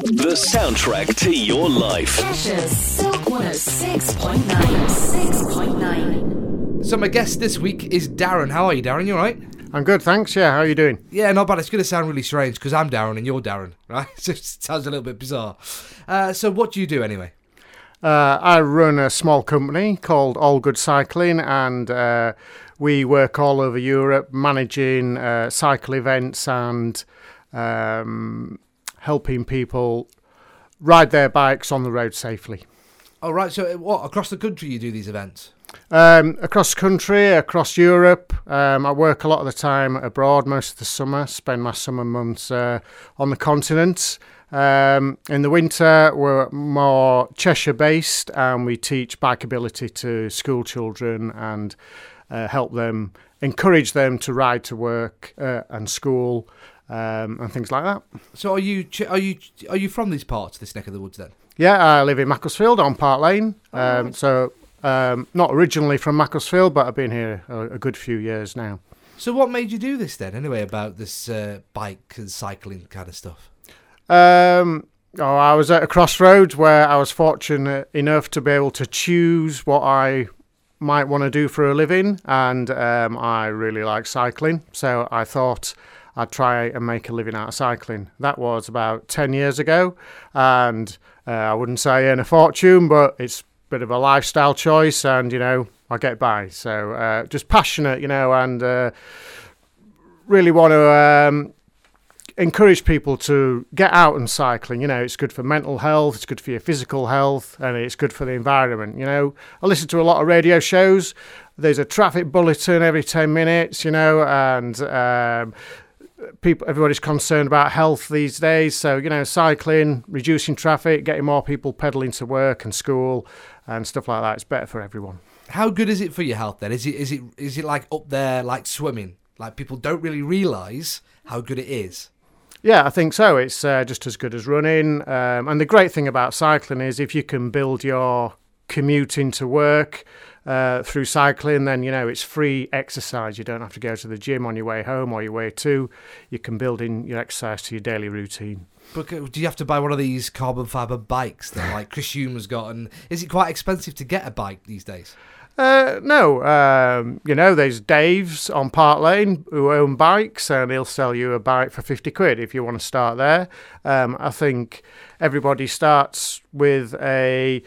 The soundtrack to your life. Cheshire's Silk 106.9. 6.9. So my guest this week is Darren. How are you, Darren? You all right? I'm good, thanks. Yeah, how are you doing? Yeah, not bad. It's going to sound really strange because I'm Darren and you're Darren, right? So it sounds a little bit bizarre. Uh, so what do you do anyway? Uh, I run a small company called All Good Cycling, and uh, we work all over Europe managing uh, cycle events and um, helping people ride their bikes on the road safely. Oh, right. So uh, what, across the country you do these events? Um, across the country, across Europe. Um, I work a lot of the time abroad, most of the summer. Spend my summer months uh, on the continent. Um, in the winter, we're more Cheshire based and we teach bikeability to school children and uh, help them, encourage them to ride to work uh, and school um, and things like that. So are you are you are you from these parts, this neck of the woods then? Yeah, I live in Macclesfield on Park Lane. Um, So, um, not originally from Macclesfield, but I've been here a, a good few years now. So what made you do this then, anyway, about this uh, bike and cycling kind of stuff? Um, oh, I was at a crossroads where I was fortunate enough to be able to choose what I might want to do for a living, and um, I really like cycling. So I thought I'd try and make a living out of cycling. That was about 10 years ago, and uh, I wouldn't say earn a fortune, but it's a bit of a lifestyle choice, and you know, I get by. So uh, just passionate, you know, and uh, really want to um, encourage people to get out and cycling. You know, it's good for mental health, it's good for your physical health, and it's good for the environment. You know, I listen to a lot of radio shows. There's a traffic bulletin every 10 minutes, you know, and um, people, everybody's concerned about health these days. So, you know, cycling, reducing traffic, getting more people pedaling to work and school and stuff like that. It's better for everyone. How good is it for your health then? Is it is it is it like up there like swimming? Like people don't really realise how good it is. Yeah, I think so. It's uh, just as good as running. Um, and the great thing about cycling is if you can build your commute into work uh, through cycling, then you know it's free exercise. You don't have to go to the gym on your way home or your way to. You can build in your exercise to your daily routine. But do you have to buy one of these carbon fibre bikes that like Chris Froome's got? And is it quite expensive to get a bike these days? Uh, no, um, you know, there's Dave's on Park Lane who own bikes, and he'll sell you a bike for 50 quid if you want to start there. Um, I think everybody starts with a,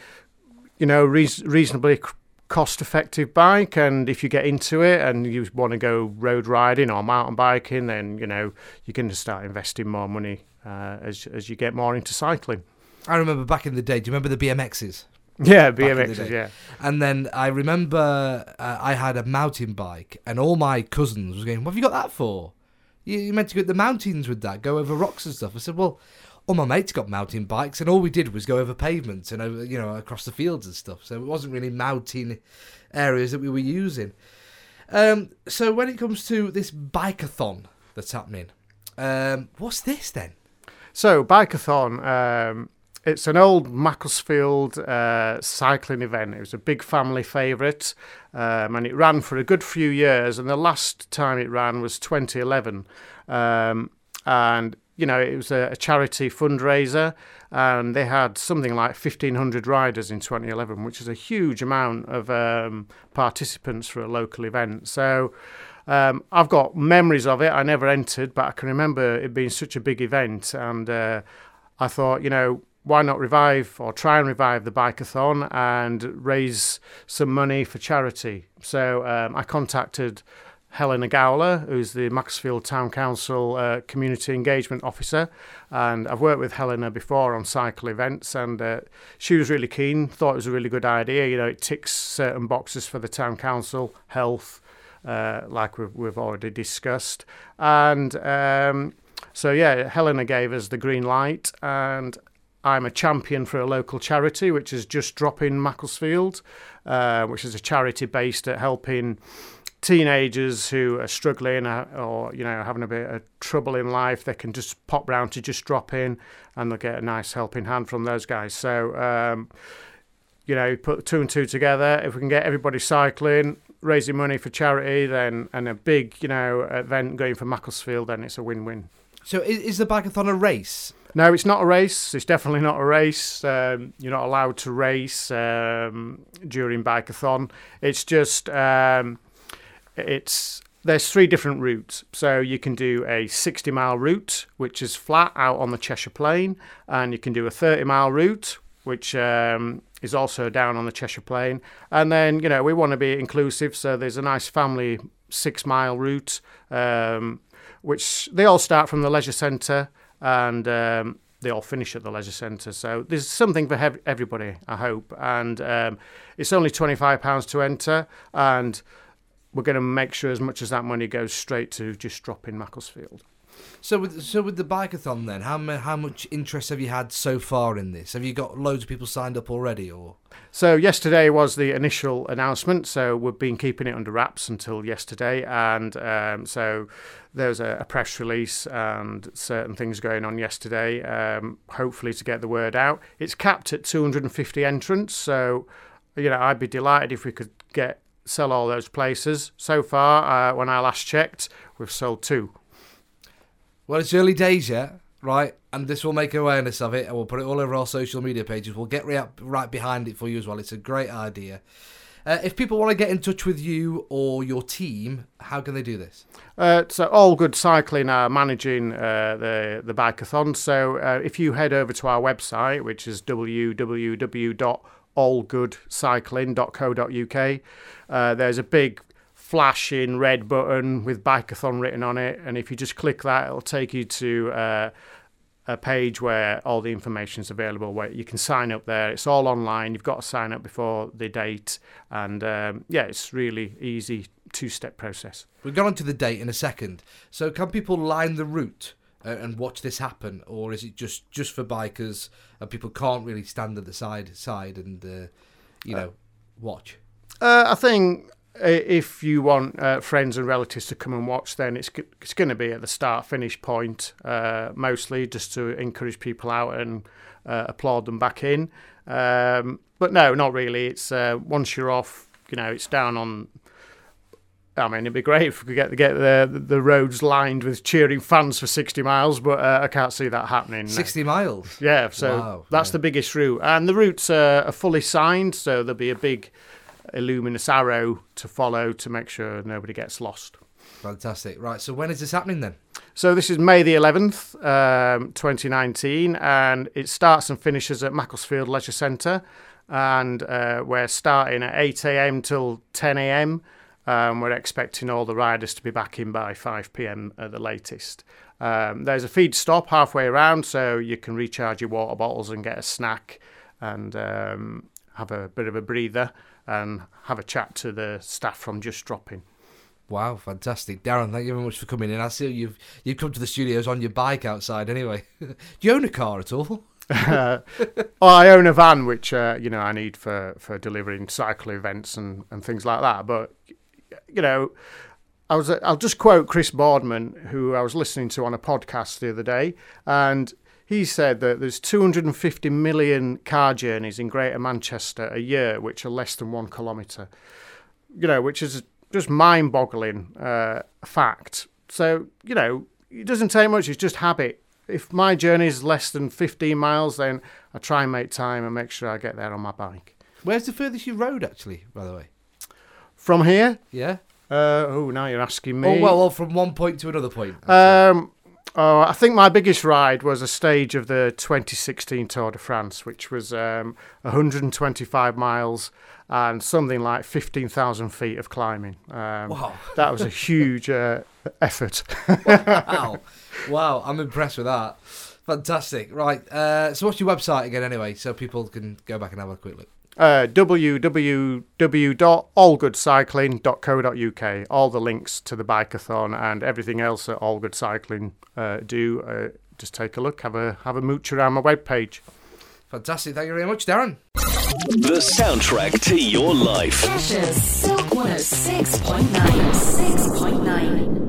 you know, reas reasonably cost effective bike, and if you get into it and you want to go road riding or mountain biking, then, you know, you can just start investing more money uh, as, as you get more into cycling. I remember back in the day. Do you remember the BMXs? Yeah, BMXs, yeah. And then I remember uh, I had a mountain bike, and all my cousins was going, "What have you got that for? You, you meant to go to the mountains with that, go over rocks and stuff." I said, "Well, all my mates got mountain bikes, and all we did was go over pavements and over, you know, across the fields and stuff. So it wasn't really mountain areas that we were using." Um, so when it comes to this bikeathon that's happening, um, what's this then? So, Bikeathon, um, it's an old Macclesfield uh, cycling event. It was a big family favourite um, and it ran for a good few years. And the last time it ran was 2011. Um, and, you know, it was a, a charity fundraiser and they had something like 1,500 riders in 2011, which is a huge amount of um, participants for a local event. So, um, I've got memories of it. I never entered, but I can remember it being such a big event. And uh, I thought, you know, why not revive or try and revive the bikeathon and raise some money for charity? So um, I contacted Helena Gowler, who's the Macclesfield Town Council uh, Community Engagement Officer. And I've worked with Helena before on cycle events, and uh, she was really keen, thought it was a really good idea. You know, it ticks certain boxes for the Town Council, health, uh, like we've, we've already discussed. And um, so, yeah, Helena gave us the green light, and I'm a champion for a local charity, which is Just Drop in Macclesfield, uh, which is a charity based at helping teenagers who are struggling uh, or you know having a bit of trouble in life they can just pop round to just drop in and they'll get a nice helping hand from those guys so um, you know put two and two together if we can get everybody cycling raising money for charity then and a big you know event going for macclesfield then it's a win-win So is, is the bikeathon a race? No, it's not a race. It's definitely not a race. Um, you're not allowed to race um, during bikeathon. It's just um, it's there's three different routes. So you can do a 60 mile route, which is flat out on the Cheshire Plain, and you can do a 30 mile route, which um, is also down on the Cheshire Plain. And then you know we want to be inclusive, so there's a nice family six mile route, um, which they all start from the leisure centre and um, they all finish at the leisure centre. So there's something for everybody, I hope. And um, it's only £25 to enter, and we're going to make sure as much as that money goes straight to just drop in Macclesfield. So with so with the bikeathon then, how how much interest have you had so far in this? Have you got loads of people signed up already, or So yesterday was the initial announcement. So we've been keeping it under wraps until yesterday, and um, so there was a, a press release and certain things going on yesterday. Um, hopefully to get the word out. It's capped at 250 entrants. So you know I'd be delighted if we could get sell all those places. So far, uh, when I last checked, we've sold two. Well, it's early days yet, right? And this will make awareness of it, and we'll put it all over our social media pages. We'll get right, right behind it for you as well. It's a great idea. Uh, if people want to get in touch with you or your team, how can they do this? Uh, so all good cycling are managing uh, the the bikeathon. So uh, if you head over to our website, which is www.allgoodcycling.co.uk, uh, there's a big flashing red button with bikeathon written on it, and if you just click that, it'll take you to uh, a page where all the information is available where you can sign up there. It's all online. You've got to sign up before the date and um, yeah it's really easy two-step process. We'll go on to the date in a second. So, can people line the route and watch this happen, or is it just just for bikers and people can't really stand at the side side and uh, you know watch? Uh, I think uh, if you want uh, friends and relatives to come and watch, then it's g- it's going to be at the start finish point uh, mostly, just to encourage people out and uh, applaud them back in. Um, but no, not really. It's uh, once you're off, you know, it's down on. I mean, it'd be great if we could get get the the roads lined with cheering fans for 60 miles, but uh, I can't see that happening. Sixty miles. Yeah, so Wow, that's yeah. the biggest route. And the routes are, are fully signed, so there'll be a big illuminous arrow to follow to make sure nobody gets lost. Fantastic. Right. So, when is this happening then? So this is May the 11th, um, 2019, and it starts and finishes at Macclesfield Leisure Centre. And uh, we're starting at 8 a.m. till 10 a.m. Um, we're expecting all the riders to be back in by 5 p.m. at the latest. Um, there's a feed stop halfway around, so you can recharge your water bottles and get a snack and um, have a bit of a breather and have a chat to the staff from Just Drop In. Wow, fantastic, Darren. Thank you very much for coming in. I see you've you've come to the studios on your bike outside. Anyway, do you own a car at all? uh, oh, I own a van, which uh, you know I need for, for delivering cycle events and, and things like that. But you know, I was I'll just quote Chris Boardman, who I was listening to on a podcast the other day, and he said that there's 250 million car journeys in Greater Manchester a year, which are less than one kilometre. You know, which is just mind-boggling uh, fact. So you know, it doesn't take much; it's just habit if my journey is less than 15 miles, then I try and make time and make sure I get there on my bike. Where's the furthest you rode, actually? By the way. From here, Yeah. uh, oh, now you're asking me. Oh well, well, from one point to another point. Um, oh, I think my biggest ride was a stage of the 2016 Tour de France, which was um, 125 miles and something like 15,000 feet of climbing. Um, Wow. That was a huge uh, effort. wow, wow! I'm impressed with that. Fantastic. Right. Uh, so, what's your website again, anyway, so people can go back and have a quick look. Uh, www.allgoodcycling.co.uk. All the links to the bikeathon and everything else that All Good Cycling uh, do. Uh, just take a look, have a have a mooch around my webpage. Fantastic. Thank you very much, Darren. The soundtrack to your life. Cheshire's Silk 106.9. 6.9.